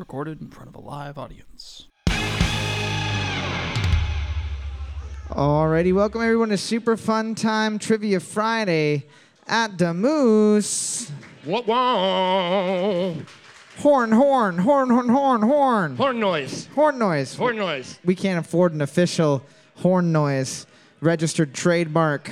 recorded in front of a live audience. Alrighty, welcome everyone to Super Fun Time Trivia Friday at the Moose. What? Whoa. Horn, horn, horn, horn, horn, horn. Horn noise. Horn noise. Horn noise. We can't afford an official horn noise registered trademark.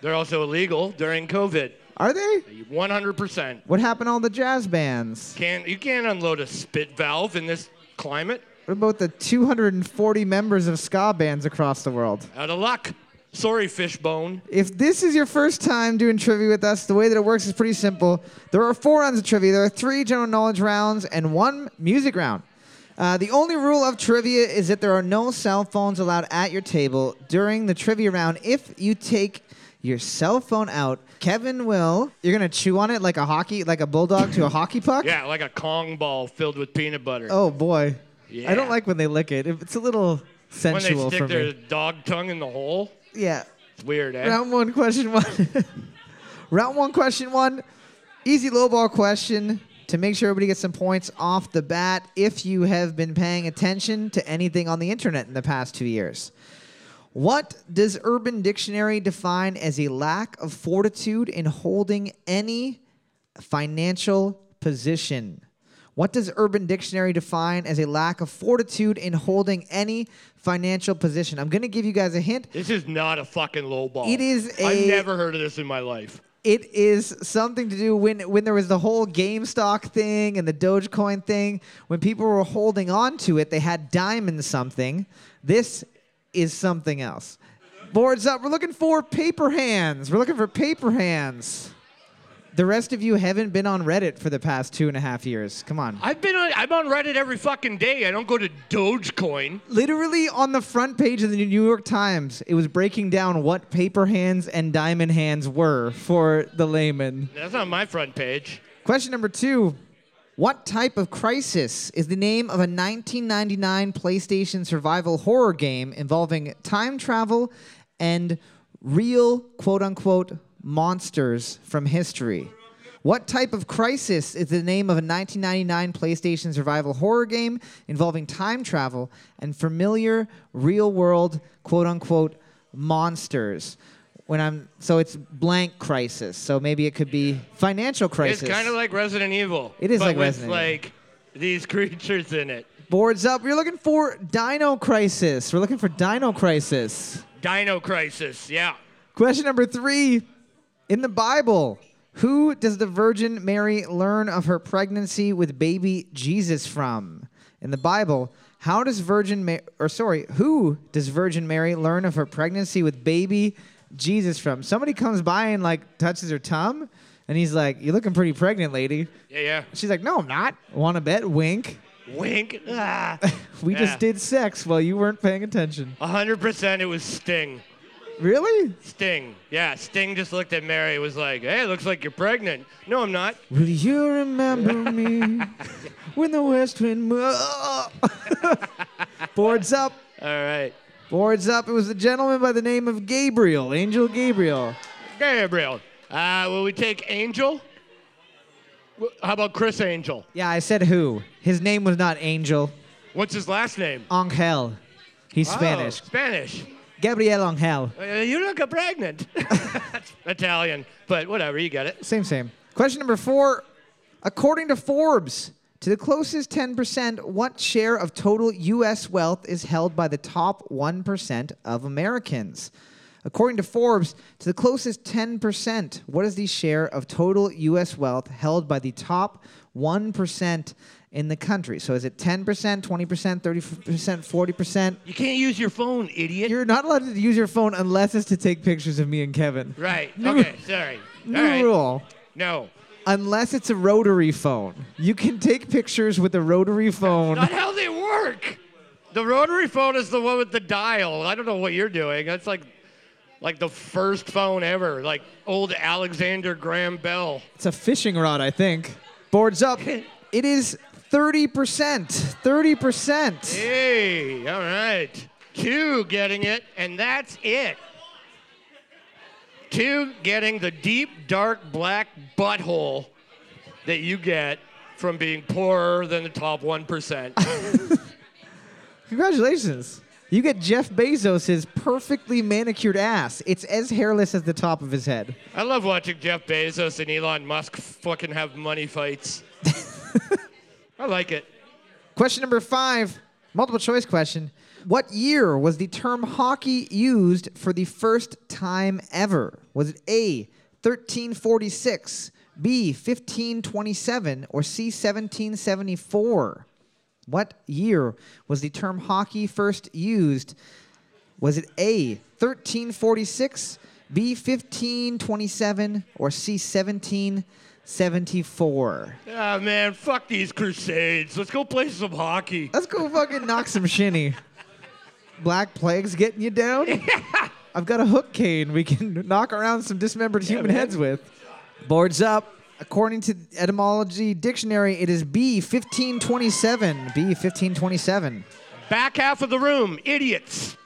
They're also illegal during COVID. Are they? 100%. What happened to all the jazz bands? Can't you can't unload a spit valve in this climate? What about the 240 members of ska bands across the world? Out of luck. Sorry, fishbone. If this is your first time doing trivia with us, the way that it works is pretty simple. There are four rounds of trivia. There are three general knowledge rounds and one music round. Uh, the only rule of trivia is that there are no cell phones allowed at your table during the trivia round. If you take your cell phone out, Kevin will. You're gonna chew on it like a hockey, like a bulldog to a hockey puck. Yeah, like a Kong ball filled with peanut butter. Oh boy. I don't like when they lick it. It's a little sensual when they for stick their me. dog tongue in the hole. Yeah. It's weird, eh? Round one, question one. Round one, question one. Easy low ball question to make sure everybody gets some points off the bat if you have been paying attention to anything on the internet in the past two years. What does Urban Dictionary define as a lack of fortitude in holding any financial position? What does Urban Dictionary define as a lack of fortitude in holding any financial position? I'm going to give you guys a hint. This is not a fucking low ball. It is I've never heard of this in my life. it is something to do when when there was the whole GameStop thing and the Dogecoin thing. When people were holding on to it, they had diamond something. This is something else. Boards up. We're looking for paper hands. We're looking for paper hands. The rest of you haven't been on Reddit for the past two and a half years. Come on. I've been on I'm on Reddit every fucking day. I don't go to Dogecoin. Literally on the front page of the New York Times, it was breaking down what paper hands and diamond hands were for the layman. That's not my front page. Question number two What type of crisis is the name of a 1999 PlayStation survival horror game involving time travel and real quote unquote monsters from history? What type of crisis is the name of a 1999 PlayStation survival horror game involving time travel and familiar real world quote unquote monsters? When I'm so it's blank crisis. So maybe it could be financial crisis. It's kind of like Resident Evil. It is but like with Resident Evil. like these creatures in it. Boards up. We're looking for Dino Crisis. We're looking for Dino Crisis. Dino Crisis. Yeah. Question number three. In the Bible, who does the Virgin Mary learn of her pregnancy with baby Jesus from? In the Bible, how does Virgin Mary, or sorry, who does Virgin Mary learn of her pregnancy with baby Jesus from? Somebody comes by and like touches her tum, and he's like, "You're looking pretty pregnant, lady." Yeah, yeah. She's like, "No, I'm not." Want to bet? Wink. Wink. Ah. We Yeah. just did sex while you weren't paying attention. 100% it was Sting. Really? Sting. Yeah, Sting just looked at Mary was like, hey, it looks like you're pregnant. No, I'm not. Will you remember me when the west wind? Boards up. All right. Boards up. It was a gentleman by the name of Gabriel, Angel Gabriel. Gabriel. Uh, will we take Angel? How about Criss Angel? Yeah, I said who. His name was not Angel. What's his last name? Angel. He's Spanish. Oh, Spanish. Gabriel Angel. Uh, you look pregnant. That's Italian, but whatever, you get it. Same, same. Question number four. According to Forbes, to the closest 10%, what share of total U.S. wealth is held by the top 1% of Americans? According to Forbes, to the closest 10%, what is the share of total U.S. wealth held by the top 1% in the country? So is it 10%, 20%, 30%, 40%? You can't use your phone, idiot. You're not allowed to use your phone unless it's to take pictures of me and Kevin. right. Okay, sorry. New All right. rule. No. Unless it's a rotary phone. You can take pictures with a rotary phone. Not how they work. The rotary phone is the one with the dial. I don't know what you're doing. That's like like the first phone ever, like old Alexander Graham Bell. It's a fishing rod, I think. Boards up. It is 30%. 30%. Hey, all right. Two getting it, and that's it. Two getting the deep, dark, black butthole that you get from being poorer than the top 1%. Congratulations. You get Jeff Bezos' perfectly manicured ass. It's as hairless as the top of his head. I love watching Jeff Bezos and Elon Musk fucking have money fights. I like it. Question number five, multiple choice question. What year was the term hockey used for the first time ever? Was it A, 1346, B, 1527, or C, 1774? What year was the term hockey first used? Was it A, 1346, B, 1527, or C, 1774? Ah, man, fuck these Crusades. Let's go play some hockey. Let's go fucking knock some shinny. Black Plague's getting you down? I've got a hook cane we can knock around some dismembered human man. heads with. Boards up. According to Etymology Dictionary, it is B 1527. B 1527. Back half of the room, idiots.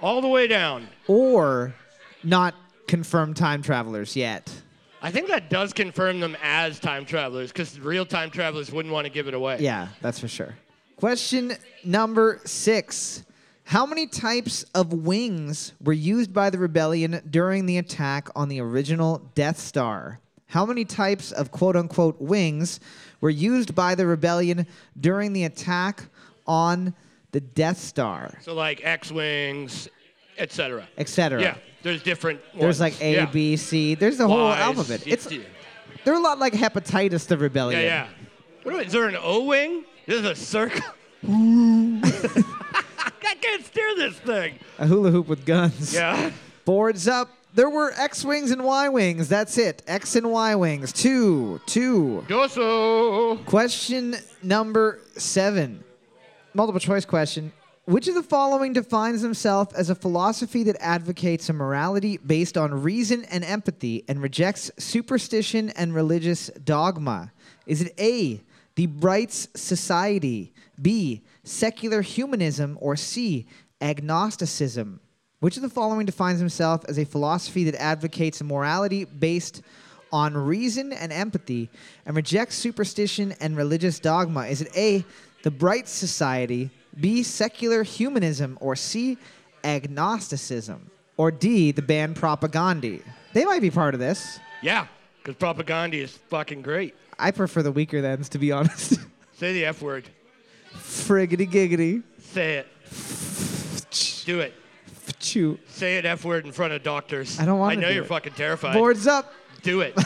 All the way down. Or not confirmed time travelers yet. I think that does confirm them as time travelers because real time travelers wouldn't want to give it away. Yeah, that's for sure. Question number six. How many types of wings were used by the rebellion during the attack on the original Death Star? How many types of quote unquote wings were used by the rebellion during the attack on the Death Star, So like X wings, etc. etc.? Yeah, there's different. There's like A, yeah. B, C. There's the whole alphabet. It's they're a lot like hepatitis, the rebellion. yeah. Yeah. What do- is there an O wing? There's a circle. I can't steer this thing. A hula hoop with guns. Yeah. Boards up. There were X wings and Y wings. That's it. X and Y wings. Two, two. Doso. Question number seven. Multiple choice question. Which of the following defines himself as a philosophy that advocates a morality based on reason and empathy and rejects superstition and religious dogma? Is it A, the Brights Society, B, secular humanism, or C, agnosticism? Which of the following defines himself as a philosophy that advocates a morality based on reason and empathy and rejects superstition and religious dogma? Is it A, the Bright Society, B, secular humanism, or C, agnosticism? Or D, the band Propaganda? They might be part of this. Yeah, because propaganda is fucking great. I prefer the Weakerthans, to be honest. Say the F word. Friggity giggity. Say it. Do it. Chew. Say an F word in front of doctors. I don't wanna I know you're it. fucking terrified. Boards up. Do it.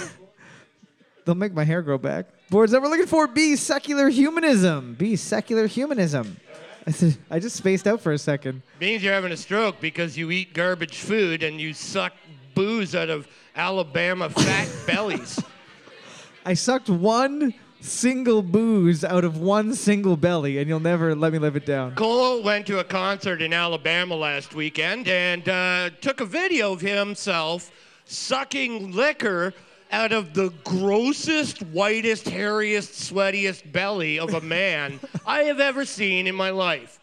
They'll make my hair grow back. Boards up. We're looking for B, secular humanism. B, secular humanism. I said, I just spaced out for a second. Means you're having a stroke because you eat garbage food and you suck booze out of Alabama fat bellies. I sucked one single booze out of one single belly, and you'll never let me live it down. Cole went to a concert in Alabama last weekend and uh, took a video of himself sucking liquor out of the grossest, whitest, hairiest, sweatiest belly of a man I have ever seen in my life.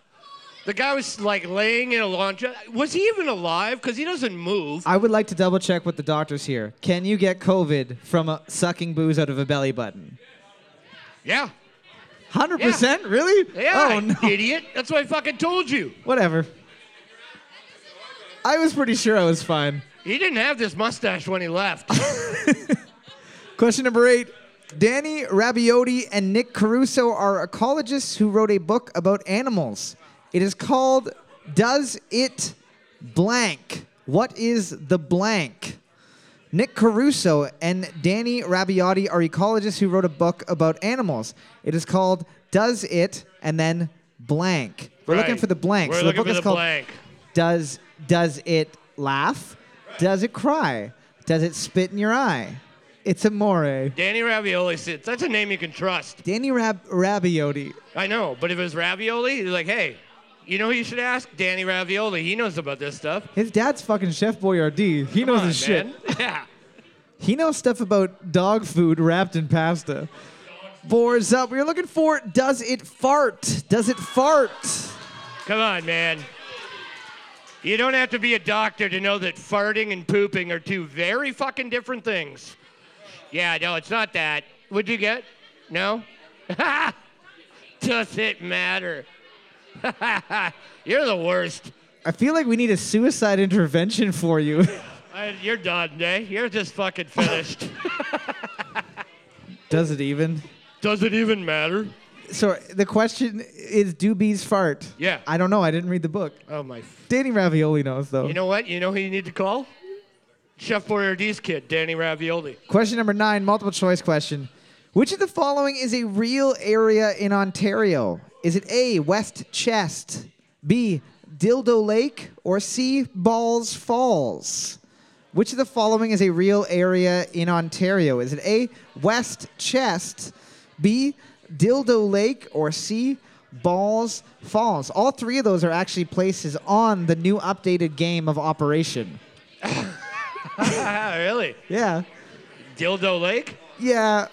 The guy was like laying in a laundry. Was he even alive? Because he doesn't move. I would like to double check with the doctors here. Can you get COVID from uh, sucking booze out of a belly button? Yeah. 100%? Really? Yeah, Oh, no. idiot. That's what I fucking told you. Whatever. I was pretty sure I was fine. He didn't have this mustache when he left. Question number eight. Dani Rabaiotti and Nick Caruso are ecologists who wrote a book about animals. It is called Does It Blank? What is the blank? Nick Caruso and Dani Rabaiotti are ecologists who wrote a book about animals. It is called Does It and then blank. We're looking for the blank. We're so the book for is the called blank. Does Does It Laugh? Does it cry? Does it spit in your eye? It's amore. Danny Ravioli sits. That's a name you can trust. Danny Rab- Rabaiotti. I know, but if it was Ravioli, you're like, hey, you know who you should ask? Danny Ravioli. He knows about this stuff. His dad's fucking Chef Boyardee. He knows his shit. Yeah. He knows stuff about dog food wrapped in pasta. Boards up. We're looking for Does It Fart? Does it fart? Come on, man. You don't have to be a doctor to know that farting and pooping are two very fucking different things. Yeah, no, it's not that. What'd you get? No? Does it matter? You're the worst. I feel like we need a suicide intervention for you. I, you're done, eh? You're just fucking finished. Does it even? Does it even matter? So the question is, do bees fart? Yeah. I don't know. I didn't read the book. Oh my. Danny Ravioli knows though. You know what? You know who you need to call? Chef Boyardee's kid, Danny Ravioli. Question number nine, multiple choice question. Which of the following is a real area in Ontario? Is it A, West Chest, B, Dildo Lake, or C, Balls Falls? Which of the following is a real area in Ontario? Is it A, West Chest, B, Dildo Lake, or C, Balls Falls? All three of those are actually places on the new updated game of Operation. Really? Yeah. Dildo Lake? Yeah.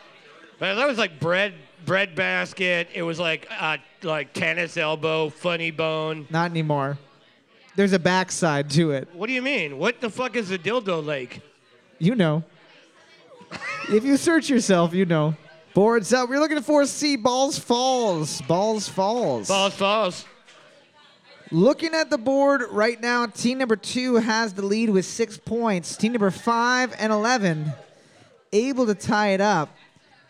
But that was like bread bread basket. It was like uh, like tennis elbow, funny bone. Not anymore. There's a backside to it. What do you mean? What the fuck is a dildo lake? You know. if you search yourself, you know. Boards up. We're looking for C. Balls Falls. Balls Falls. Balls falls. Looking at the board right now, team number two has the lead with six points. Team number five and 11 able to tie it up.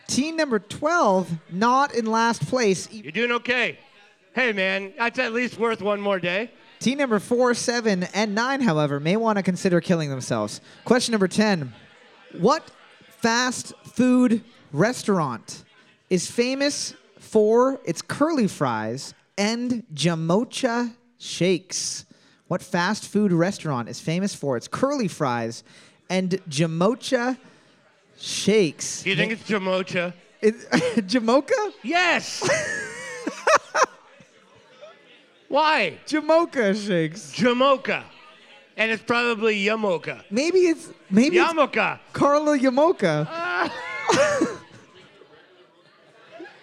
Team number 12 not in last place. You're doing okay. Hey man, that's at least worth one more day. Team number four, seven, and nine, however, may want to consider killing themselves. Question number 10 What fast food restaurant is famous for its curly fries and jamocha shakes? What fast food restaurant is famous for its curly fries and jamocha shakes? Do you think it's Jamocha? It, jamocha? Yes. Why? Jamocha shakes. Jamocha. And it's probably Yamoka. Maybe it's maybe it's Yamoka. Carla Yamoka. Ah.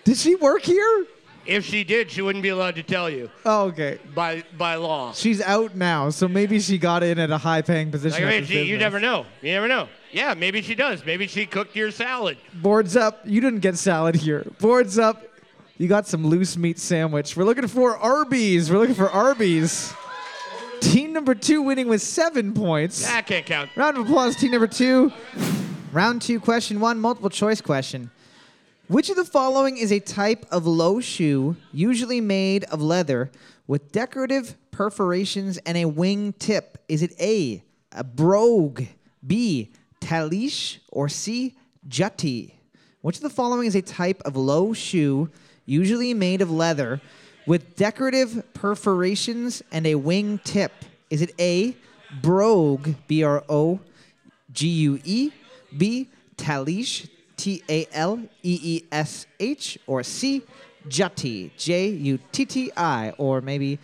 Did she work here? If she did, she wouldn't be allowed to tell you Oh, okay. by by law. She's out now, so maybe she got in at a high-paying position. Like, I at mean, this she, you business. never know. You never know. Yeah, maybe she does. Maybe she cooked your salad. Boards up. You didn't get salad here. Boards up. You got some loose meat sandwich. We're looking for Arby's. We're looking for Arby's. Team number two winning with seven points. That can't count. Round of applause, team number two. Round two, question one, multiple choice question. Which of the following is a type of low shoe, usually made of leather, with decorative perforations and a wing tip? Is it A, a brogue, B, talish, or C, jutty? Which of the following is a type of low shoe, usually made of leather, with decorative perforations and a wing tip? Is it A, brogue, B R O G U E, B, talish, T A L E E S H, or C, jutty, J U T T I, or maybe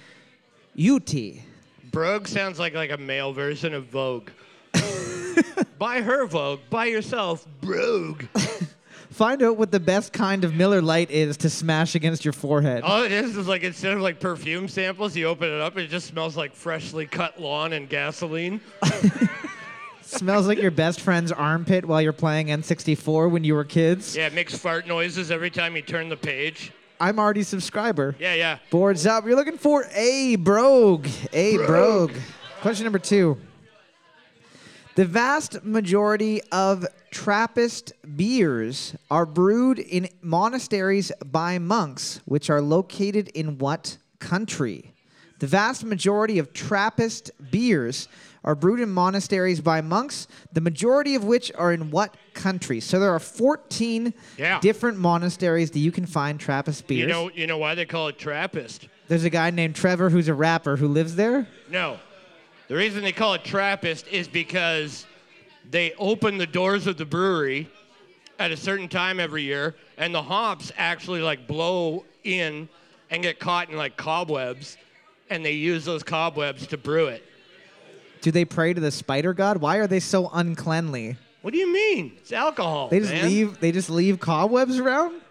U T? Brogue sounds like like a male version of Vogue. buy her Vogue. Buy yourself Brogue. Find out what the best kind of Miller Lite is to smash against your forehead. All it is is like instead of like perfume samples, you open it up and it just smells like freshly cut lawn and gasoline. Smells like your best friend's armpit while you're playing N64 when you were kids. Yeah, it makes fart noises every time you turn the page. I'm already subscriber. Yeah, yeah. Boards up. You're looking for a brogue. A brogue. Question number two. The vast majority of Trappist beers are brewed in monasteries by monks, which are located in what country? The vast majority of Trappist beers are brewed in monasteries by monks, the majority of which are in what country? So there are 14 Yeah. different monasteries that you can find Trappist beers. You know, you know why they call it Trappist? There's a guy named Trevor who's a rapper who lives there. No. The reason they call it Trappist is because they open the doors of the brewery at a certain time every year, and the hops actually like blow in and get caught in like cobwebs, and they use those cobwebs to brew it. Do they pray to the spider god? Why are they so uncleanly? What do you mean? It's alcohol. They just man. leave. They just leave cobwebs around.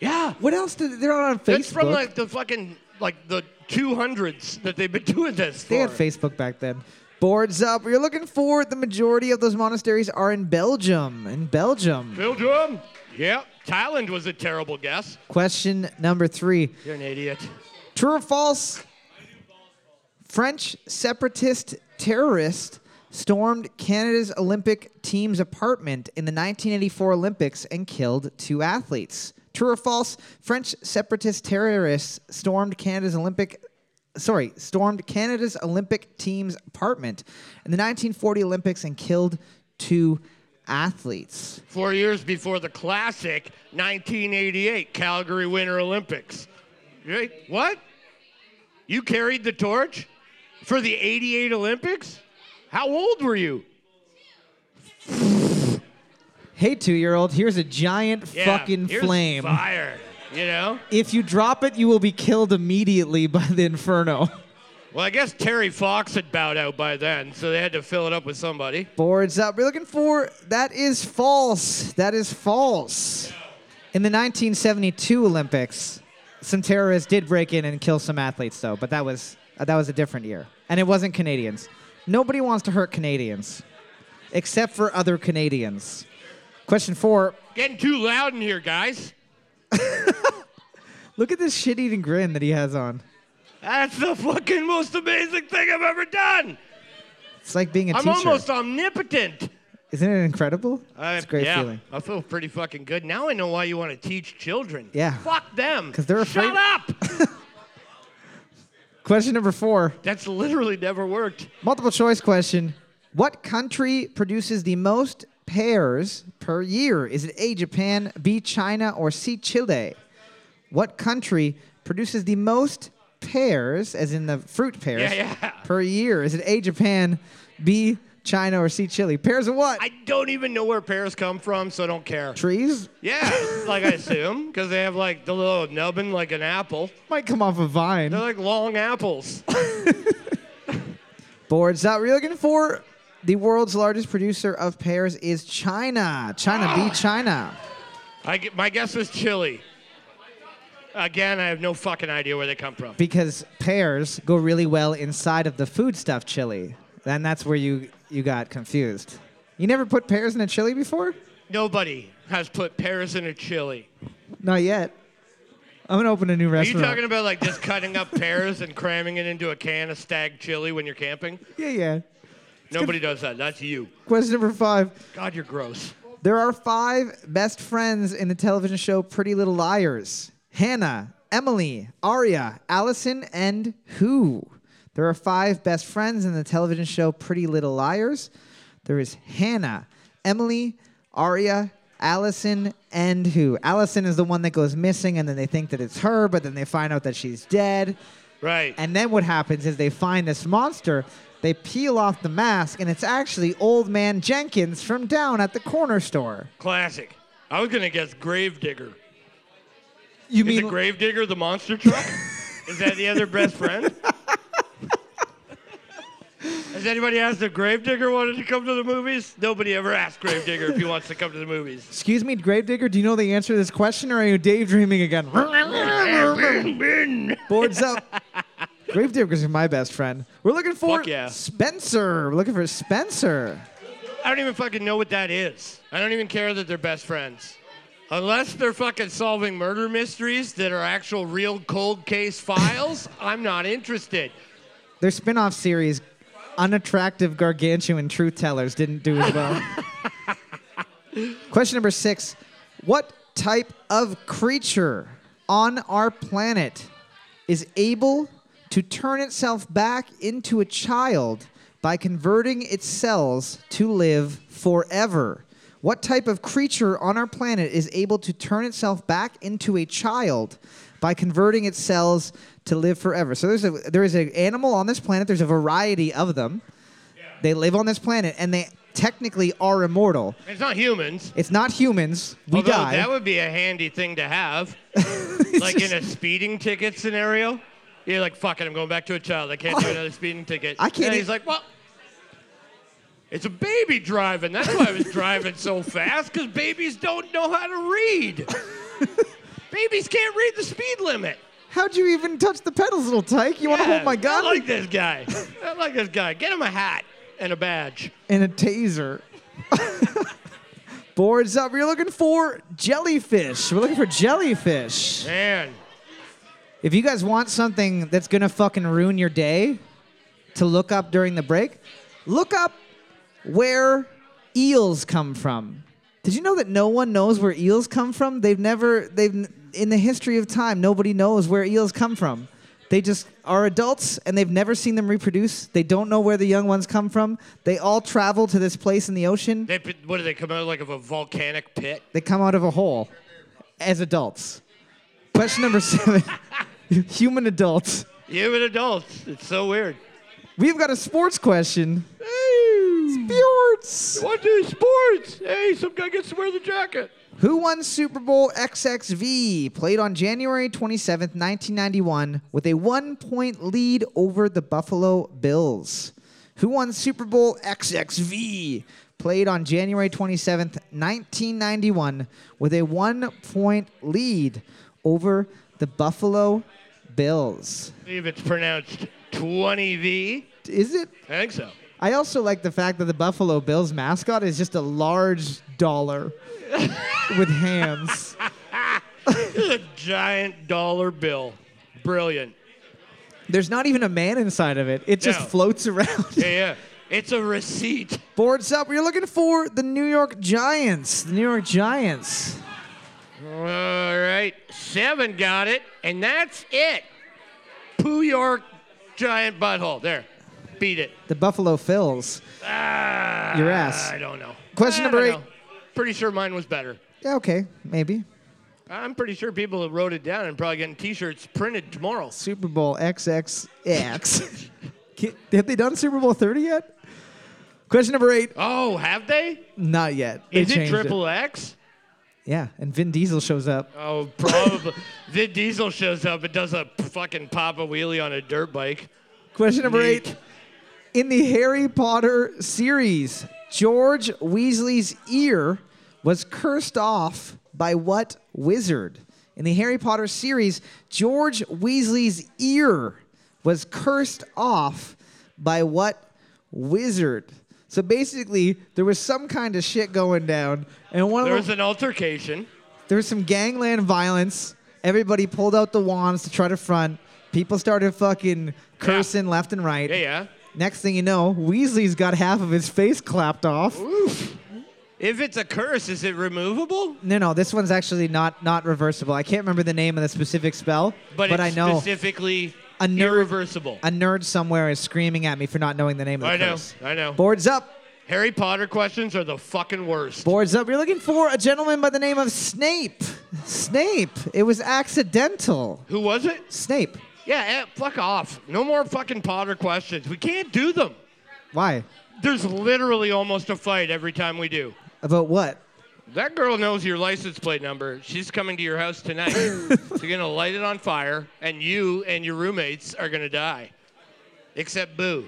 Yeah. What else? Did, they're not on Facebook. It's from like the fucking like the 200s that they've been doing this they for. had Facebook back then. Boards up. You're looking for the majority of those monasteries are in Belgium. In Belgium. Belgium. Yep. Thailand was a terrible guess. Question number three. You're an idiot. True or false? French separatist terrorists stormed Canada's Olympic team's apartment in the 1984 Olympics and killed two athletes. True or false? French separatist terrorists stormed Canada's Olympic sorry, stormed Canada's Olympic team's apartment in the 1940 Olympics and killed two athletes. Four years before the classic 1988 Calgary Winter Olympics. Right? What? You carried the torch for the 88 Olympics? How old were you? Hey, two year old, here's a giant Yeah, fucking flame. Fire. You know? If you drop it, you will be killed immediately by the inferno. Well, I guess Terry Fox had bowed out by then, so they had to fill it up with somebody. Boards up. We're looking for. That is false. That is false. In the 1972 Olympics, some terrorists did break in and kill some athletes, though. But that was uh, that was a different year, and it wasn't Canadians. Nobody wants to hurt Canadians, except for other Canadians. Question four. Getting too loud in here, guys. Look at this shit-eating grin that he has on. That's the fucking most amazing thing I've ever done. It's like being a I'm teacher. almost omnipotent. Isn't it incredible? I- it's a great yeah, feeling. I feel pretty fucking good. Now I know why you want to teach children. Yeah. Fuck them. 'Cause they're afraid- Shut up. Question number four. That's literally never worked. Multiple choice question. What country produces the most pears per year? Is it A, Japan, B, China, or C, Chile? What country produces the most pears, as in the fruit pears, Yeah, yeah. per year? Is it A, Japan, B, China, or C, Chile? Pears of what? I don't even know where pears come from, so I don't care. Trees? Yeah, like I assume, because they have like the little nubbin like an apple. Might come off a vine. They're like long apples. Boards out. We're looking for the world's largest producer of pears is China. China, be ah. China. I my guess was chili. Again, I have no fucking idea where they come from. because pears go really well inside of the foodstuff chili. And that's where you, you got confused. You never put pears in a chili before? Nobody has put pears in a chili. Not yet. I'm gonna open a new Are you restaurant. talking about like just cutting up pears and cramming it into a can of Stagg chili when you're camping? yeah, yeah. Nobody does that. That's you. Question number five. God, you're gross. There are five best friends in the television show Pretty Little Liars Hannah, Emily, Aria, Allison, and who? There are five best friends in the television show Pretty Little Liars. There is Hannah, Emily, Aria, Allison, and who? Allison is the one that goes missing, and then they think that it's her, but then they find out that she's dead. Right. And then what happens is they find this monster, they peel off the mask, and it's actually Old Man Jenkins from down at the corner store. Classic. I was gonna guess Gravedigger. You Is mean the Gravedigger the monster truck? Is that the other best friend? Has anybody asked if Gravedigger wanted to come to the movies? Nobody ever asked Gravedigger if he wants to come to the movies. Excuse me, Gravedigger, do you know the answer to this question or are you daydreaming again? Boards up. Gravedigger's my best friend. We're looking for Fuck yeah. Spencer. We're looking for Spencer. I don't even fucking know what that is. I don't even care that they're best friends. Unless they're fucking solving murder mysteries that are actual real cold case files, I'm not interested. Their spin off series, Unattractive Gargantuan Truth Tellers, didn't do as well. Question number six What type of creature on our planet is able to turn itself back into a child by converting its cells to live forever? What type of creature on our planet is able to turn itself back into a child by converting its cells to live forever? So there's a there is an animal on this planet. There's a variety of them. They live on this planet, and they technically are immortal. It's not humans. It's not humans. We Although die. that would be a handy thing to have. like in a speeding ticket scenario. You're like, fuck it, I'm going back to a child. I can't do another speeding ticket. I can't And e- he's like, well, it's a baby driving. That's why I was driving so fast, because babies don't know how to read. babies can't read the speed limit. How'd you even touch the pedals, little tyke? You want to hold my gun? I like this guy. I like this guy. Get him a hat and a badge. and a taser. Boards up. We're looking for jellyfish. We're looking for jellyfish. Man, If you guys want something that's gonna fucking ruin your day to look up during the break, look up where eels come from. Did you know that no one knows where eels come from? They've never they've in the history of time nobody knows where eels come from. They just are adults and they've never seen them reproduce. They don't know where the young ones come from. They all travel to this place in the ocean. they what do they come out like of a volcanic pit? They come out of a hole as adults. Question number 7. Human adults. Human adults. It's so weird. We've got a sports question. Hey, Sports. to do sports? Hey, some guy gets to wear the jacket. Who won Super Bowl XXV? Played on January 27th, 1991, with a one point lead over the Buffalo Bills. Who won Super Bowl XXV? Played on January 27th, 1991, with a one point lead over the Buffalo Bills. I believe it's pronounced 20V. Is it? I think so. I also like the fact that the Buffalo Bills mascot is just a large dollar with hands. A giant dollar bill. Brilliant. There's not even a man inside of it. It just No. floats around. Yeah, yeah. It's a receipt. Boards up. We're looking for the New York Giants. The New York Giants. All right. Seven got it, and that's it. Poo York giant butthole. There. Beat it. The Buffalo Phils. Ah, Your ass. I don't know. Question I number eight. know. Pretty sure mine was better. Yeah, okay, maybe. I'm pretty sure people have wrote it down and probably getting T-shirts printed tomorrow. Super Bowl XXX. Have they done Super Bowl 30 yet? Question number eight. Oh, have they? Not yet. They Is it triple X? Yeah, and Vin Diesel shows up. Oh, probably. Vin Diesel shows up and does a fucking pop a wheelie on a dirt bike. Question number Neat. eight. In the Harry Potter series, George Weasley's ear was cursed off by what wizard? In the Harry Potter series, George Weasley's ear was cursed off by what wizard? So basically, there was some kind of shit going down, and one There of was an altercation. there was some gangland violence. Everybody pulled out the wands to try to front. People started fucking cursing left and right. Yeah, yeah. Next thing you know, Weasley's got half of his face clapped off. If it's a curse, is it removable? No, no, this one's actually not not reversible. I can't remember the name of the specific spell, But, I it's know specifically A nerd- irreversible. a nerd somewhere is screaming at me for not knowing the name of the I know. I know. Boards up. Harry Potter questions are the fucking worst. Boards up. You're looking for a gentleman by the name of Snape. Snape. It was accidental. Who was it? Snape. Yeah, eh, fuck off. No more fucking Potter questions. We can't do them. Why? There's literally almost a fight every time we do. About what? That girl knows your license plate number. She's coming to your house tonight. She's gonna light it on fire, and you and your roommates are gonna die. Except Boo,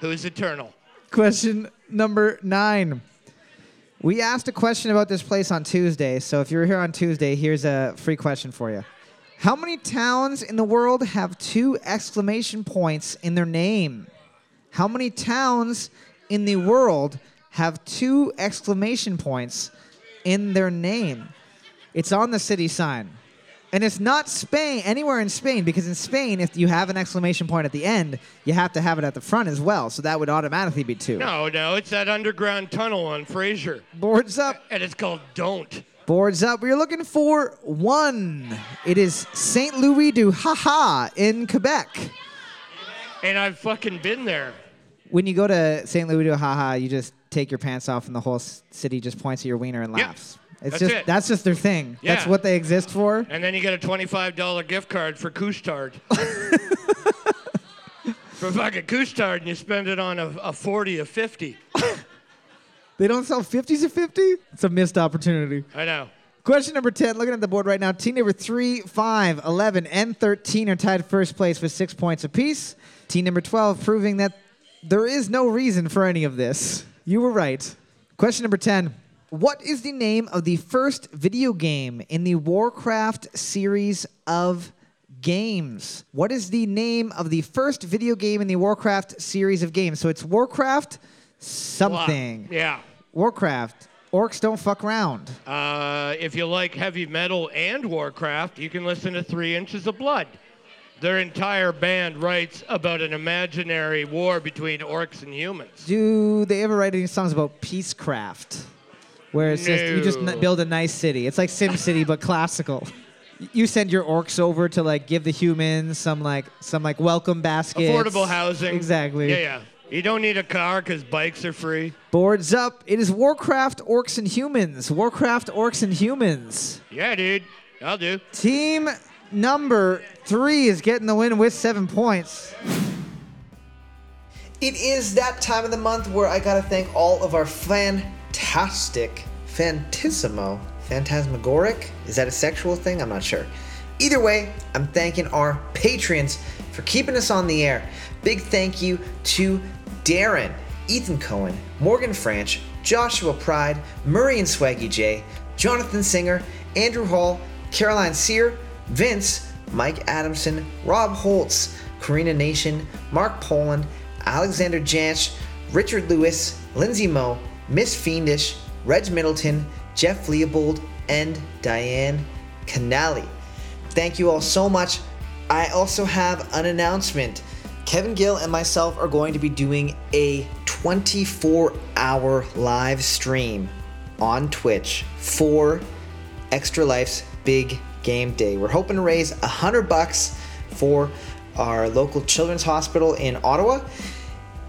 who is eternal. Question number nine. We asked a question about this place on Tuesday, so if you're here on Tuesday, here's a free question for you. How many towns in the world have two exclamation points in their name? How many towns in the world have two exclamation points in their name? It's on the city sign. And it's not Spain, anywhere in Spain, because in Spain, if you have an exclamation point at the end, you have to have it at the front as well. So that would automatically be two. No, no, it's that underground tunnel on Fraser, Boards up. and it's called Don't. Boards up. We're looking for one. It is St. Louis du Haha in Quebec. And I've fucking been there. When you go to St. Louis du Haha, you just take your pants off and the whole city just points at your wiener and Yeah. laughs. It's That's just it. that's just their thing. That's what they exist for. And then you get a $25 gift card for Couche-Tard. for fucking Couche-Tard, and you spend it on a, a 40, a 50. They don't sell 50s at 50? It's a missed opportunity. I know. Question number 10, looking at the board right now. Team number 3, 5, 11, and 13 are tied first place with six points apiece. Team number 12 proving that there is no reason for any of this. You were right. Question number 10. What is the name of the first video game in the Warcraft series of games? What is the name of the first video game in the Warcraft series of games? So it's Warcraft something. Yeah. Warcraft Orcs don't fuck around. Uh, if you like heavy metal and Warcraft, you can listen to Three Inches of Blood. Their entire band writes about an imaginary war between orcs and humans. Do they ever write any songs about peacecraft? Where it's just you just No. n- build a nice city. It's like SimCity but classical. You send your orcs over to like give the humans some like some like welcome baskets. Affordable housing. Exactly. Yeah, yeah. You don't need a car because bikes are free. Boards up. It is Warcraft Orcs and Humans. Warcraft Orcs and Humans. Yeah, dude. I'll do. Team number three is getting the win with seven points. It is that time of the month where I gotta thank all of our fantastic, fantissimo, phantasmagoric. Is that a sexual thing? I'm not sure. Either way, I'm thanking our patrons for keeping us on the air. Big thank you to Darren, Ethan Cohen, Morgan Franch, Joshua Pride, Murray and Swaggy J, Jonathan Singer, Andrew Hall, Caroline Sear, Vince, Mike Adamson, Rob Holtz, Karina Nation, Mark Poland, Alexander Jansch, Richard Lewis, Lindsay Moe, Miss Fiendish, Reg Middleton, Jeff Leopold, and Diane Canali. Thank you all so much. I also have an announcement. Kevin Gill and myself are going to be doing a 24 hour live stream on Twitch for Extra Life's big game day. We're hoping to raise a hundred bucks for our local children's hospital in Ottawa.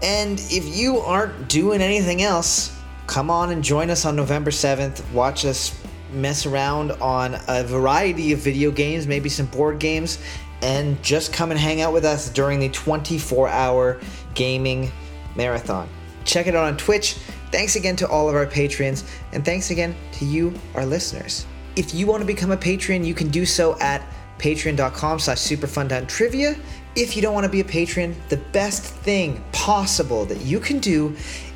And if you aren't doing anything else, come on and join us on November 7th. Watch us mess around on a variety of video games, maybe some board games, and just come and hang out with us during the 24 hour gaming marathon. Check it out on Twitch. Thanks again to all of our patrons, and thanks again to you, our listeners. If you want to become a patron, you can do so at patreon.com slash superfun.trivia. If you don't want to be a patron, the best thing possible that you can do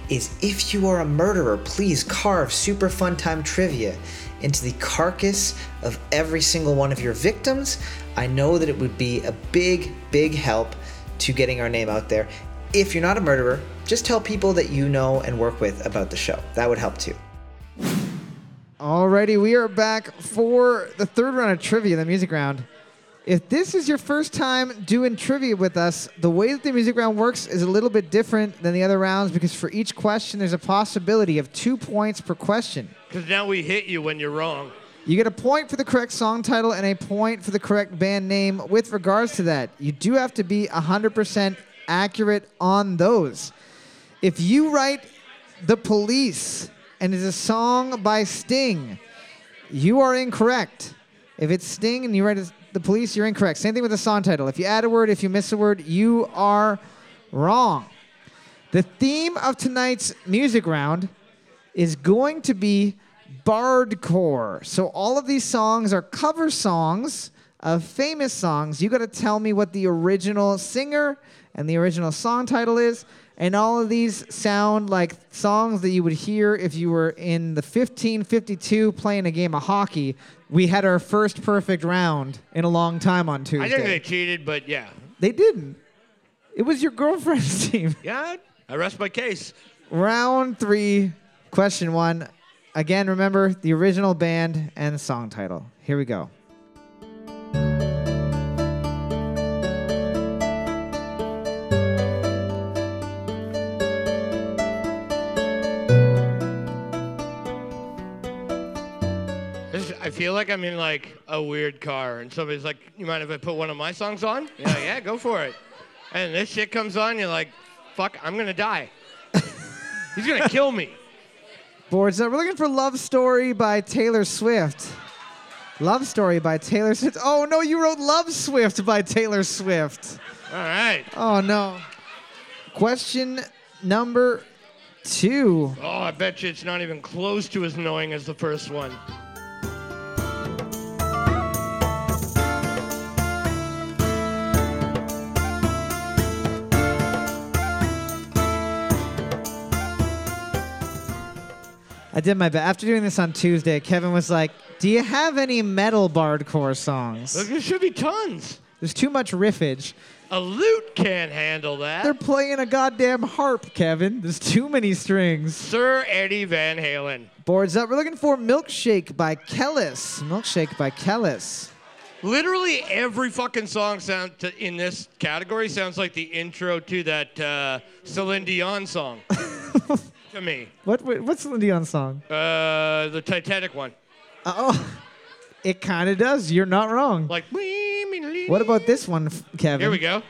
is if you are a murderer, please carve Super Fun Time Trivia into the carcass of every single one of your victims. I know that it would be a big, big help to getting our name out there. If you're not a murderer, just tell people that you know and work with about the show. That would help too. Alrighty, we are back for the third round of trivia, the music round. If this is your first time doing trivia with us, the way that the music round works is a little bit different than the other rounds because for each question, there's a possibility of two points per question. Because now we hit you when you're wrong. You get a point for the correct song title and a point for the correct band name. With regards to that, you do have to be 100% accurate on those. If you write The Police and it's a song by Sting, you are incorrect. If it's Sting and you write The Police, you're incorrect. Same thing with the song title. If you add a word, if you miss a word, you are wrong. The theme of tonight's music round is going to be bardcore. So all of these songs are cover songs of famous songs. You got to tell me what the original singer and the original song title is. And all of these sound like songs that you would hear if you were in the 1552 playing a game of hockey. We had our first perfect round in a long time on Tuesday. I think they cheated, but yeah. they didn't. It was your girlfriend's team. Yeah, I rest my case. Round three, question one. Again, remember the original band and song title. Here we go. Feel like I'm in like a weird car, and somebody's like, "You mind if I put one of my songs on?" Yeah, yeah, go for it. And this shit comes on, you're like, "Fuck, I'm gonna die. He's gonna kill me." Boards up. We're looking for Love Story by Taylor Swift. Love Story by Taylor Swift. Oh no, you wrote Love Swift by Taylor Swift. All right. Oh no. Question number two. Oh, I bet you it's not even close to as annoying as the first one. I did my best. After doing this on Tuesday, Kevin was like, Do you have any metal bardcore songs? Look, there should be tons. There's too much riffage. A lute can't handle that. They're playing a goddamn harp, Kevin. There's too many strings. Sir Eddie Van Halen. Boards up. We're looking for Milkshake by Kelis. Milkshake by Kelis. Literally every fucking song sound to, in this category sounds like the intro to that uh, Celine Dion song. to me, What, what what's the Dion song? uh, the Titanic one. Oh, it kind of does. You're not wrong. Like, What about this one, Kevin? Here we go.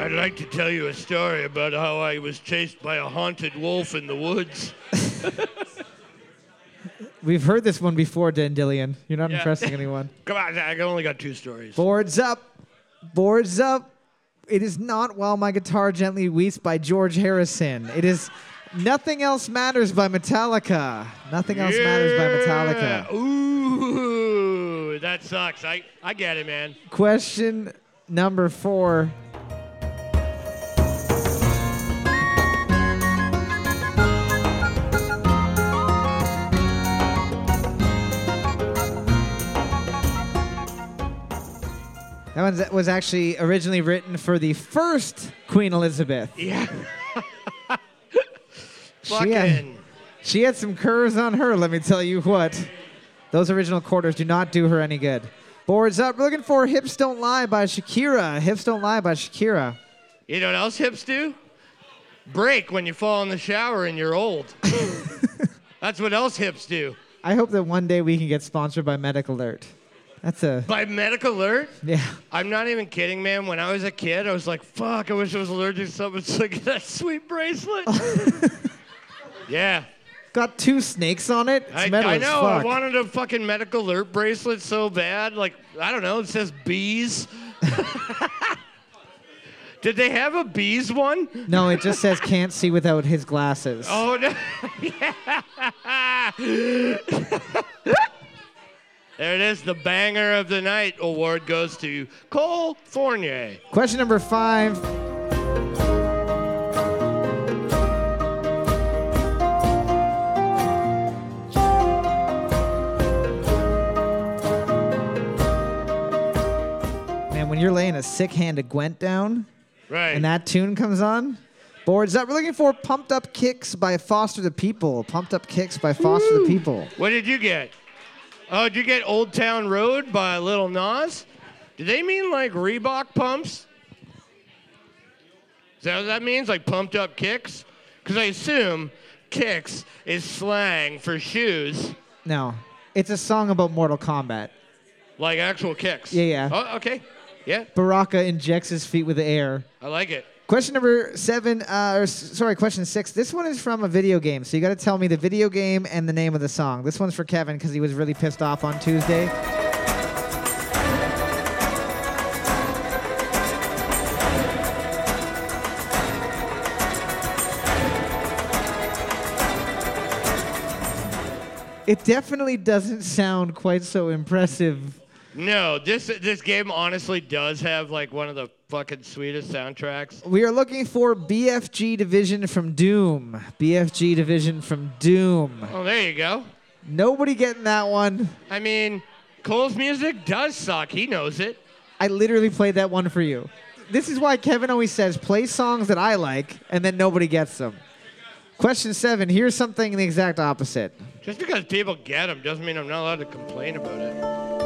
I'd like to tell you a story about how I was chased by a haunted wolf in the woods. We've heard this one before, Dandelion. You're not Yeah. impressing anyone. Come on, I only got two stories. Boards up. Boards up. It is not While My Guitar Gently Weeps by George Harrison. It is Nothing Else Matters by Metallica. Nothing Else Matters by Metallica. Yeah. Ooh, that sucks. I, I get it, man. Question number four. That one was actually originally written for the first Queen Elizabeth. Yeah. She had, Fucking. she had some curves on her, let me tell you what. Those original quarters do not do her any good. Boards up. We're looking for Hips Don't Lie by Shakira. Hips Don't Lie by Shakira. You know what else hips do? Break when you fall in the shower and you're old. That's what else hips do. I hope that one day we can get sponsored by Medic Alert. That's a By medical alert? yeah. I'm not even kidding, man. When I was a kid, I was like, fuck, I wish I was allergic to something so I could get that sweet bracelet. yeah. Got two snakes on it. It's I, metal I as know. I fuck. wanted a fucking medical alert bracelet so bad. Like, I don't know. It says bees. Did they have a bees one? No, it just says can't see without his glasses. Oh no! there it is. The banger of the night award goes to Cole Fournier. Question number five. Man, when you're laying a sick hand of Gwent down Right. and that tune comes on, boards up. We're looking for Pumped Up Kicks by Foster the People. Pumped Up Kicks by Foster the People. what did you get? Oh, did you get Old Town Road by Little Nas? Do they mean like Reebok pumps? Is that what that means? Like pumped up kicks? Because I assume kicks is slang for shoes, No, it's a song about Mortal Kombat. like actual kicks. Yeah, yeah. Oh, okay. Yeah, Baraka injects his feet with air. I like it. Question number seven, uh, or sorry, question six. This one is from a video game, so you got to tell me the video game and the name of the song. This one's for Kevin because he was really pissed off on Tuesday. It definitely doesn't sound quite so impressive. No, this this game honestly does have like one of the fucking sweetest soundtracks. We are looking for BFG Division from Doom. BFG Division from Doom. Oh, there you go. Nobody getting that one. I mean, Cole's music does suck. He knows it. I literally played that one for you. This is why Kevin always says play songs that I like and then nobody gets them. Question seven. Here's something the exact opposite. Just because people get them doesn't mean I'm not allowed to complain about it.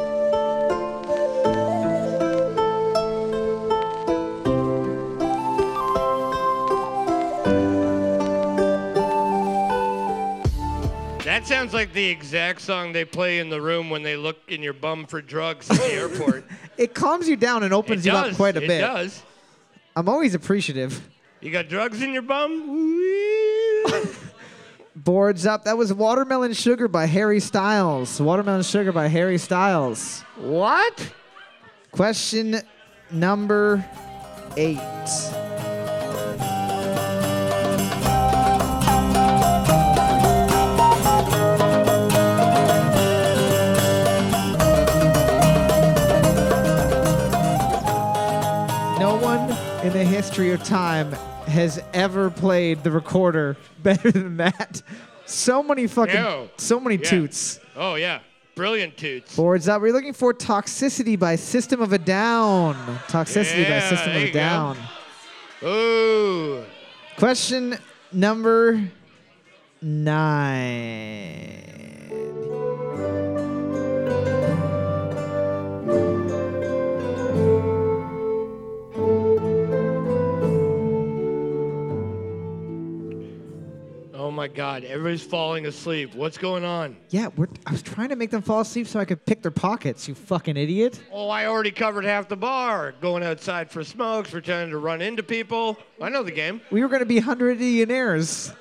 That sounds like the exact song they play in the room when they look in your bum for drugs at the airport. It calms you down and It opens you does. up quite a bit. it bit. does. I'm always appreciative. You got drugs in your bum? Boards up. That was Watermelon Sugar by Harry Styles. Watermelon Sugar by Harry Styles. what? Question number eight. In the history of time has ever played the recorder better than that. So many fucking, No. so many Yeah. toots. Oh yeah, brilliant toots. Boards up. We're looking for Toxicity by System of a Down. Toxicity by System of a you go. Down. Ooh. Question number nine. My God, everybody's falling asleep. What's going on? Yeah, we're, I was trying to make them fall asleep so I could pick their pockets, you fucking idiot. Oh, I already covered half the bar. Going outside for smokes, pretending to run into people. I know the game. We were going to be hundredillionaires.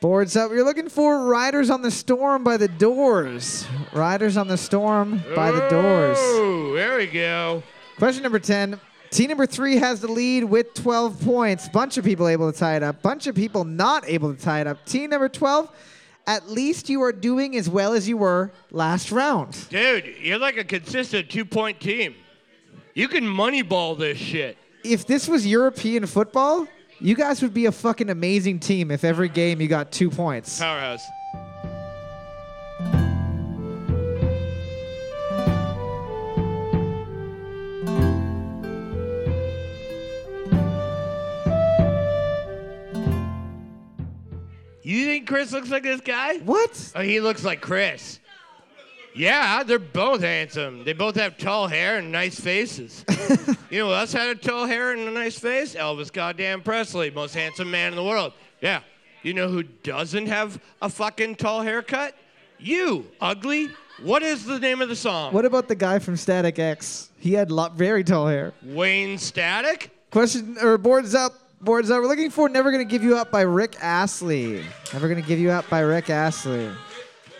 Boards up. You're looking for Riders on the Storm by the Doors. Riders on the Storm by the Doors. Oh, there we go. Question number 10. Team number three has the lead with 12 points. Bunch of people able to tie it up. Bunch of people not able to tie it up. Team number 12, at least you are doing as well as you were last round. Dude, you're like a consistent two point team. You can moneyball this shit. If this was European football, you guys would be a fucking amazing team if every game you got two points. Powerhouse. You think Chris looks like this guy? What? Oh, he looks like Chris. Yeah, they're both handsome. They both have tall hair and nice faces. you know who else had a tall hair and a nice face? Elvis goddamn Presley, most handsome man in the world. Yeah. You know who doesn't have a fucking tall haircut? You, ugly. What is the name of the song? What about the guy from Static X? He had lot, very tall hair. Wayne Static? Question or boards up. Boards up. We're looking for "Never Gonna Give You Up" by Rick Astley. Never Gonna Give You Up by Rick Astley.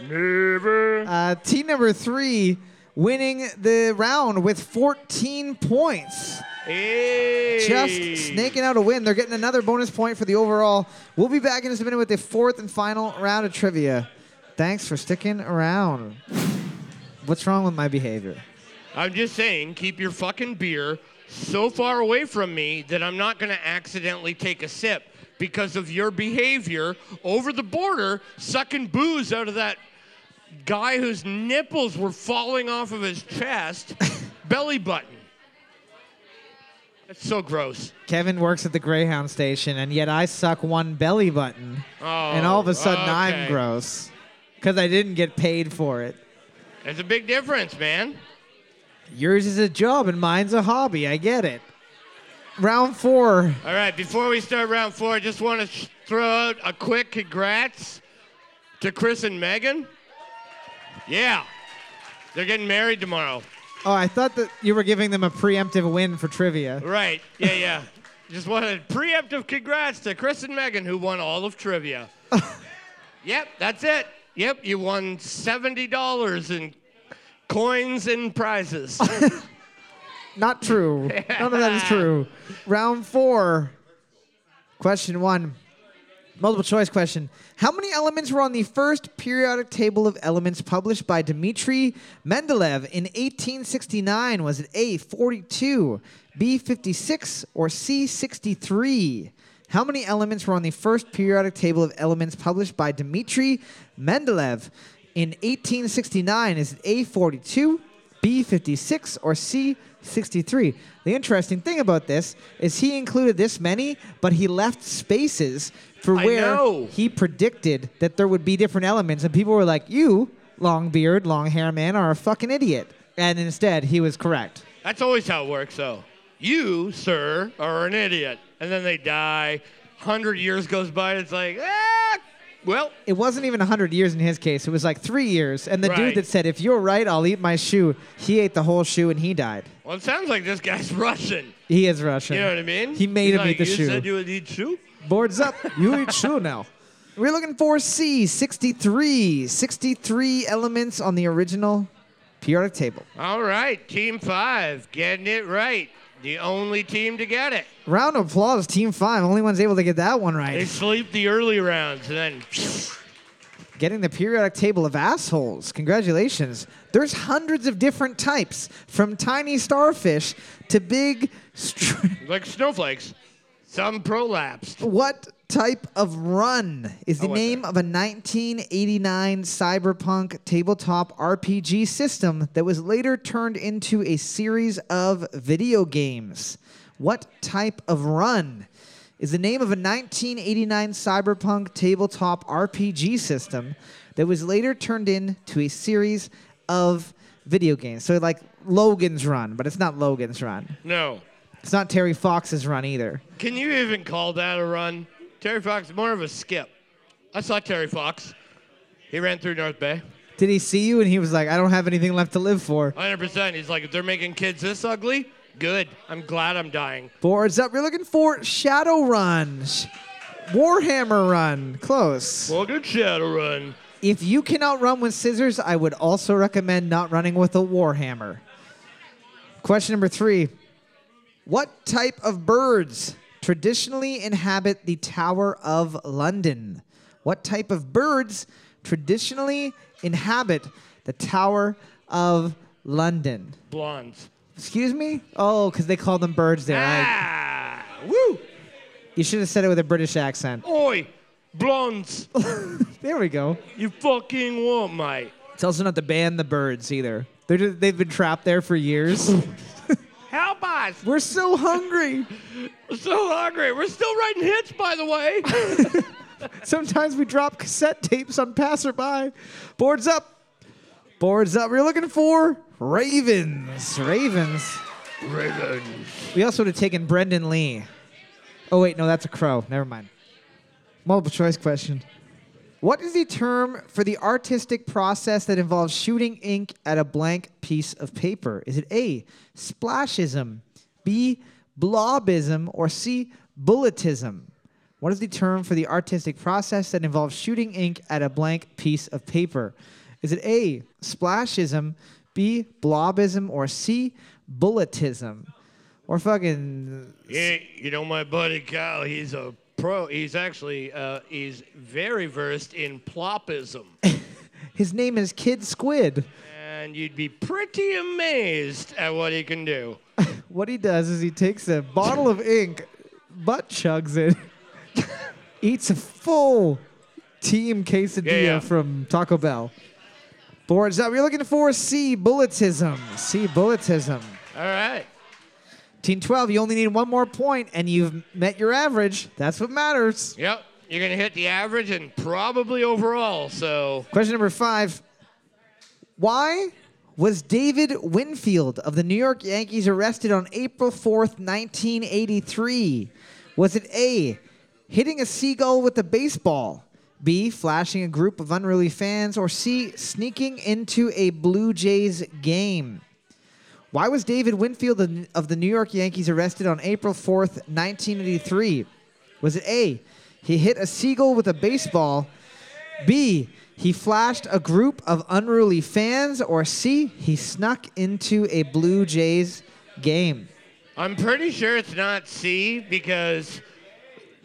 Never. Uh, team number three winning the round with 14 points. Hey. Just snaking out a win. They're getting another bonus point for the overall. We'll be back in just a minute with the fourth and final round of trivia. Thanks for sticking around. What's wrong with my behavior? I'm just saying, keep your fucking beer so far away from me that I'm not going to accidentally take a sip because of your behavior over the border, sucking booze out of that guy whose nipples were falling off of his chest, belly button. That's so gross. Kevin works at the Greyhound station, and yet I suck one belly button, Oh, and all of a oh, sudden I'm gross because I didn't get paid for it. There's a big difference, man. Yours is a job, and mine's a hobby. I get it. Round four. All right, before we start round four, I just want to sh- throw out a quick congrats to Chris and Megan. Yeah, they're getting married tomorrow. Oh, I thought that you were giving them a preemptive win for trivia. Right, yeah, yeah. just wanted preemptive congrats to Chris and Megan, who won all of trivia. yep, that's it. Yep, you won $70 in coins and prizes. Not true. None of that is true. Round four. Question one. Multiple choice question. How many elements were on the first periodic table of elements published by Dmitri Mendeleev in 1869? Was it A, 42, B, 56, or C, 63? How many elements were on the first periodic table of elements published by Dmitri Mendeleev in 1869? Is it A, 42, B, 56, or C, 63? The interesting thing about this is he included this many, but he left spaces for I where know. he predicted that there would be different elements, and people were like, "You, long beard, long hair man, are a fucking idiot." And instead, he was correct. That's always how it works, though. You, sir, are an idiot. And then they die. 100 years goes by, and it's like, ah, well, It wasn't even 100 years in his case. It was like three years. And the Right. dude that said, if you're right, I'll eat my shoe, he ate the whole shoe and he died. well, it sounds like this guy's Russian. He is Russian. You know what I mean? He made He's him like, eat the you shoe. said you would eat shoe? Boards up. you eat shoe now. We're looking for C, 63. 63 elements on the original periodic table. All right, Team Five, getting it right. The only team to get it. Round of applause, Team 5. Only one's able to get that one right. They sleep the early rounds and then Getting the periodic table of assholes. Congratulations. There's hundreds of different types, from tiny starfish to big. Str- like snowflakes. Some prolapsed. What type of run is the name of a 1989 cyberpunk tabletop RPG system that was later turned into a series of video games? What type of run is the name of a 1989 cyberpunk tabletop RPG system that was later turned into a series of video games? So like Logan's Run, but it's not Logan's Run. No. It's not Terry Fox's run either. Can you even call that a run? Terry Fox more of a skip. I saw Terry Fox. He ran through North Bay. Did he see you and he was like, I don't have anything left to live for? 100%. He's like, if they're making kids this ugly, good. I'm glad I'm dying. Boards up. You're looking for Shadowrun. Sh- Warhammer Run. Close. Fucking Shadowrun. If you cannot run with scissors, I would also recommend not running with a Warhammer. Question number three What type of birds traditionally inhabit the Tower of London? What type of birds traditionally inhabit the Tower of London? Blondes. Excuse me? Oh, because they call them birds there. Ah! Woo! you should have said it with a British accent. Oi! Blondes! There we go. you fucking what, mate? It's also not to ban the birds either. They're just, they've been trapped there for years. Us! We're so hungry. We're so hungry. We're still writing hits, by the way. Sometimes we drop cassette tapes on passerby. Boards up. Boards up. We're looking for Ravens. Ravens. Ravens. We also would have taken Brandon Lee. Oh, wait, no, that's a crow. Never mind. Multiple choice question. What is the term for the artistic process that involves shooting ink at a blank piece of paper? Is it A, splashism, B, blobism, or C, bulletism? What is the term for the artistic process that involves shooting ink at a blank piece of paper? Is it A, splashism, B, blobism, or C, bulletism? Or fucking Yeah, you know my buddy Kyle. He's a pro. He's actually uh, he's very versed in plopism, his name is Kid Squid. and you'd be pretty amazed at what he can do. What he does is he takes a bottle of ink, butt chugs it, eats a full team quesadilla Yeah, yeah. from Taco Bell. Boards up. You're looking for C, bulletism. C, bulletism. All right. Team 12, you only need one more point, and you've met your average. That's what matters. Yep. You're gonna hit the average and probably overall. So Question number five. Why was David Winfield of the New York Yankees arrested on April 4th, 1983? Was it A, hitting a seagull with a baseball? B, flashing a group of unruly fans? Or C, sneaking into a Blue Jays game? Why was David Winfield of- the New York Yankees arrested on April 4th, 1983? Was it A, he hit a seagull with a baseball? B, he flashed a group of unruly fans? Or C, he snuck into a Blue Jays game? I'm pretty sure it's not C because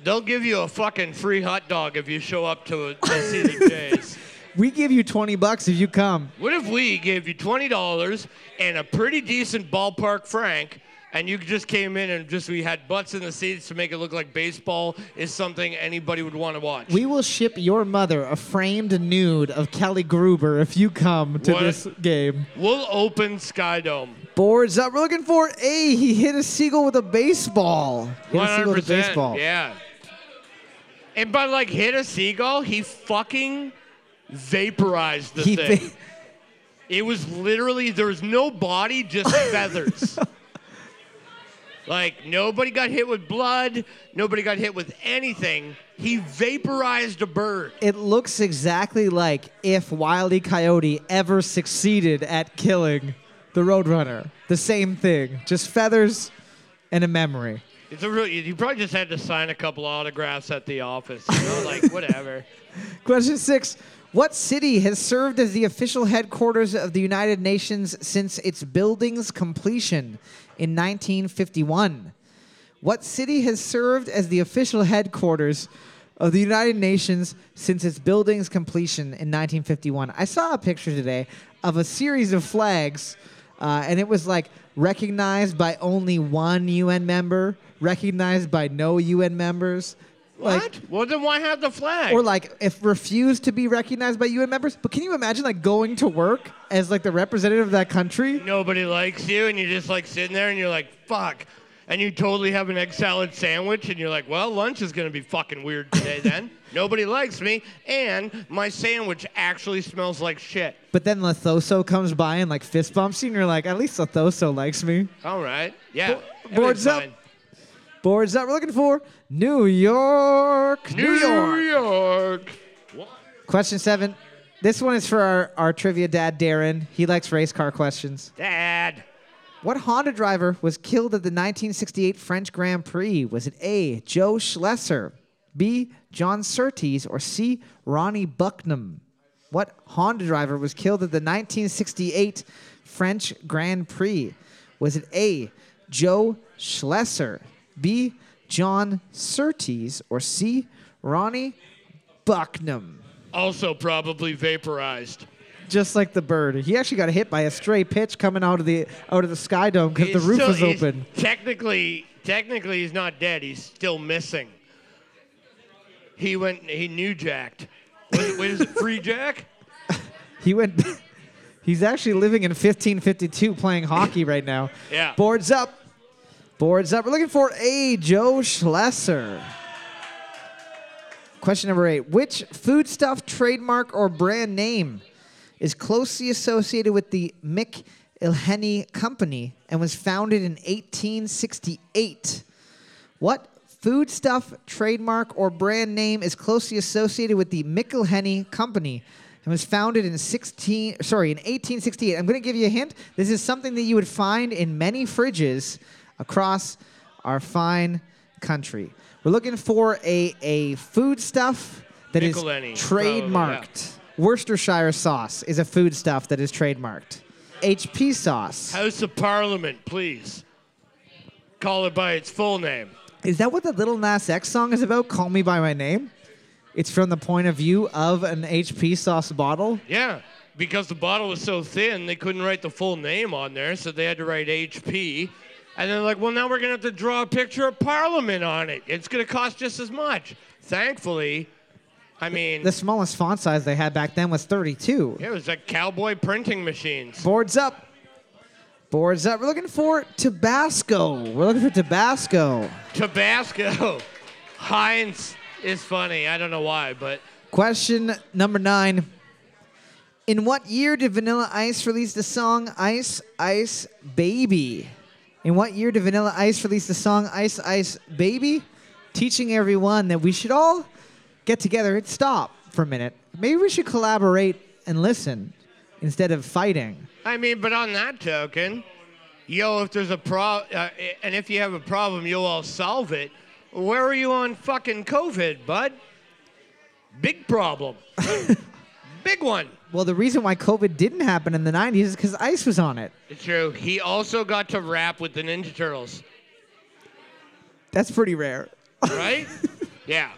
they'll give you a fucking free hot dog if you show up to, to see the Jays. We give you 20 bucks if you come. What if we gave you twenty dollars and a pretty decent ballpark frank, and you just came in and just we had butts in the seats to make it look like baseball is something anybody would want to watch? We will ship your mother a framed nude of Kelly Gruber if you come to What? this game. We'll open Skydome. Boards up. We're looking for A. He hit a seagull with a baseball. Hit One a seagull with a baseball. Yeah. And by like hit a seagull, he fucking vaporized the He thing. fa- It was literally there was no body, just feathers. Like nobody got hit with blood, nobody got hit with anything. He vaporized a bird. it looks exactly like if Wile E. Coyote ever succeeded at killing the Roadrunner. The same thing, just feathers and a memory. It's a real. You probably just had to sign a couple autographs at the office. You know, like whatever. Question six. What city has served as the official headquarters of the United Nations since its building's completion in 1951? What city has served as the official headquarters of the United Nations since its building's completion in 1951? I saw a picture today of a series of flags uh, and it was like recognized by only one UN member, recognized by no UN members. What? Like, well, then why have the flag? or like if refused to be recognized by UN members. But can you imagine like going to work as like the representative of that country? Nobody likes you, and you're just like sitting there, and you're like, fuck. And you totally have an egg salad sandwich, and you're like, well, lunch is gonna be fucking weird today then. Nobody likes me, and my sandwich actually smells like shit. But then Lathoso comes by and like fist bumps you, and you're like, at least Lathoso likes me. All right. Yeah. boards up. Boards up. We're looking for New York. New York. Question seven. This one is for our, our trivia dad, Darren. He likes race car questions. Dad. What Honda driver was killed at the 1968 French Grand Prix? Was it A. Jo Schlesser, B. John Surtees, or C. Ronnie Bucknam? What Honda driver was killed at the 1968 French Grand Prix? Was it A. Jo Schlesser, B. John Surtees, or C. Ronnie Bucknam? Also probably vaporized. Just like the bird, he actually got hit by a stray pitch coming out of the out of the sky dome because the He's roof still- was he's- open. Technically, technically, he's not dead. He's still missing. He went. He new jacked. What is it? Free jack? He went. he's actually living in 1552 playing hockey right now. Yeah. Boards up. Boards up. We're looking for A. Jo Schlesser. Question number eight. Which foodstuff, trademark, or brand name is closely associated with the Mick Ilhenny Company and was founded in 1868? What foodstuff, trademark, or brand name is closely associated with the McIlhenny Company and was founded in 16 sorry in 1868? I'm going to give you a hint. This is something that you would find in many fridges across our fine country. We're looking for a a foodstuff that is Michelini, probably, oh, yeah. trademarked. Worcestershire sauce is a foodstuff that is trademarked. HP sauce. House of Parliament, please. Call it by its full name. Is that what the Little Nas X song is about? Call Me By My Name? It's from the point of view of an HP sauce bottle? Yeah, because the bottle was so thin, they couldn't write the full name on there, so they had to write HP. And they're like, well, now we're going to have to draw a picture of Parliament on it. It's going to cost just as much. Thankfully, I mean, The smallest font size they had back then was 32. it was like cowboy printing machines. Boards up. Boards up. We're looking for Tabasco. We're looking for Tabasco. Tabasco. Heinz is funny. I don't know why, but Question number nine. In what year did Vanilla Ice release the song Ice Ice Baby? In what year did Vanilla Ice release the song Ice Ice Baby? Teaching everyone that we should all get together and stop for a minute. Maybe we should collaborate and listen instead of fighting. I mean, but on that token, yo, if there's a pro, uh, and if you have a problem, you'll all solve it. Where are you on fucking COVID, bud? Big problem. Big one. Well, the reason why COVID didn't happen in the 90s is because Ice was on it. It's true. He also got to rap with the Ninja Turtles, That's pretty rare. right? yeah.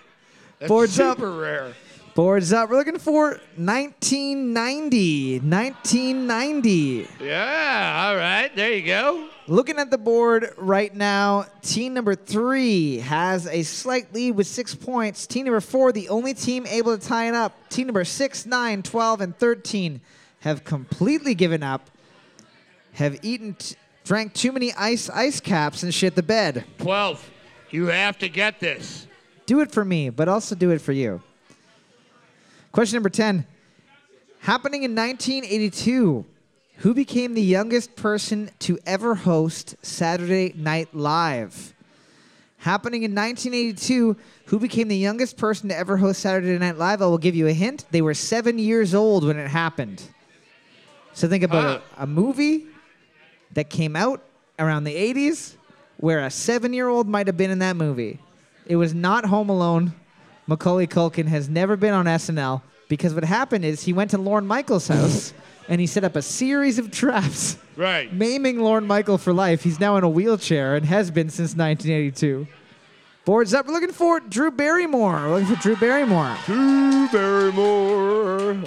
That's Boards up. super rare. Boards up. We're looking for 1990. 1990. Yeah. All right. There you go. Looking at the board right now, team number three has a slight lead with six points. Team number four, the only team able to tie it up. Team number six, nine, 12, and 13 have completely given up, have eaten, drank too many ice ice caps, and shit the bed. 12. You have to get this. Do it for me, but also do it for you. Question number 10. Happening in 1982, who became the youngest person to ever host Saturday Night Live? Happening in 1982, who became the youngest person to ever host Saturday Night Live? I will give you a hint. They were seven years old when it happened. So think about a, a movie that came out around the 80s where a seven year old might have been in that movie. It was not Home Alone. Macaulay Culkin has never been on SNL because what happened is he went to Lorne Michaels' house and he set up a series of traps, Right. maiming Lorne Michael for life. He's now in a wheelchair and has been since 1982. Boards up. We're looking for Drew Barrymore. We're looking for Drew Barrymore. Drew Barrymore.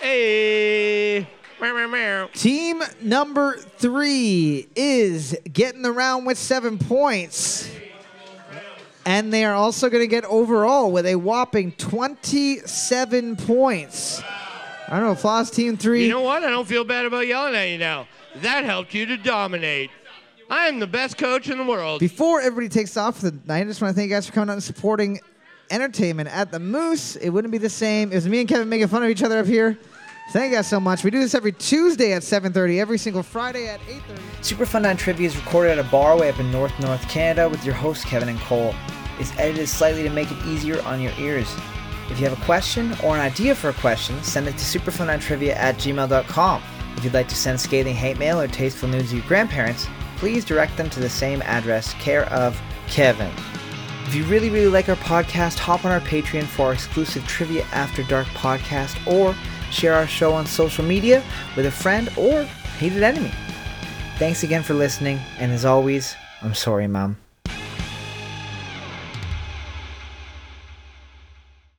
Hey. Meow, meow, meow. Team number three is getting the round with seven points. And they are also going to get overall with a whopping 27 points. I don't know, Floss Team 3. You know what? I don't feel bad about yelling at you now. That helped you to dominate. I am the best coach in the world. Before everybody takes off for the night, I just want to thank you guys for coming out and supporting entertainment at the Moose. It wouldn't be the same. It was me and Kevin making fun of each other up here. Thank you guys so much. We do this every Tuesday at 7.30, every single Friday at 8.30. Super Fun Night Trivia is recorded at a bar way up in North North Canada with your hosts Kevin and Cole. It's edited slightly to make it easier on your ears. If you have a question or an idea for a question, send it to superfunnighttrivia at gmail.com. If you'd like to send scathing hate mail or tasteful news to your grandparents, please direct them to the same address, care of Kevin. If you really, really like our podcast, hop on our Patreon for our exclusive Trivia After Dark podcast or share our show on social media with a friend or hated enemy. Thanks again for listening, and as always, I'm sorry, Mom.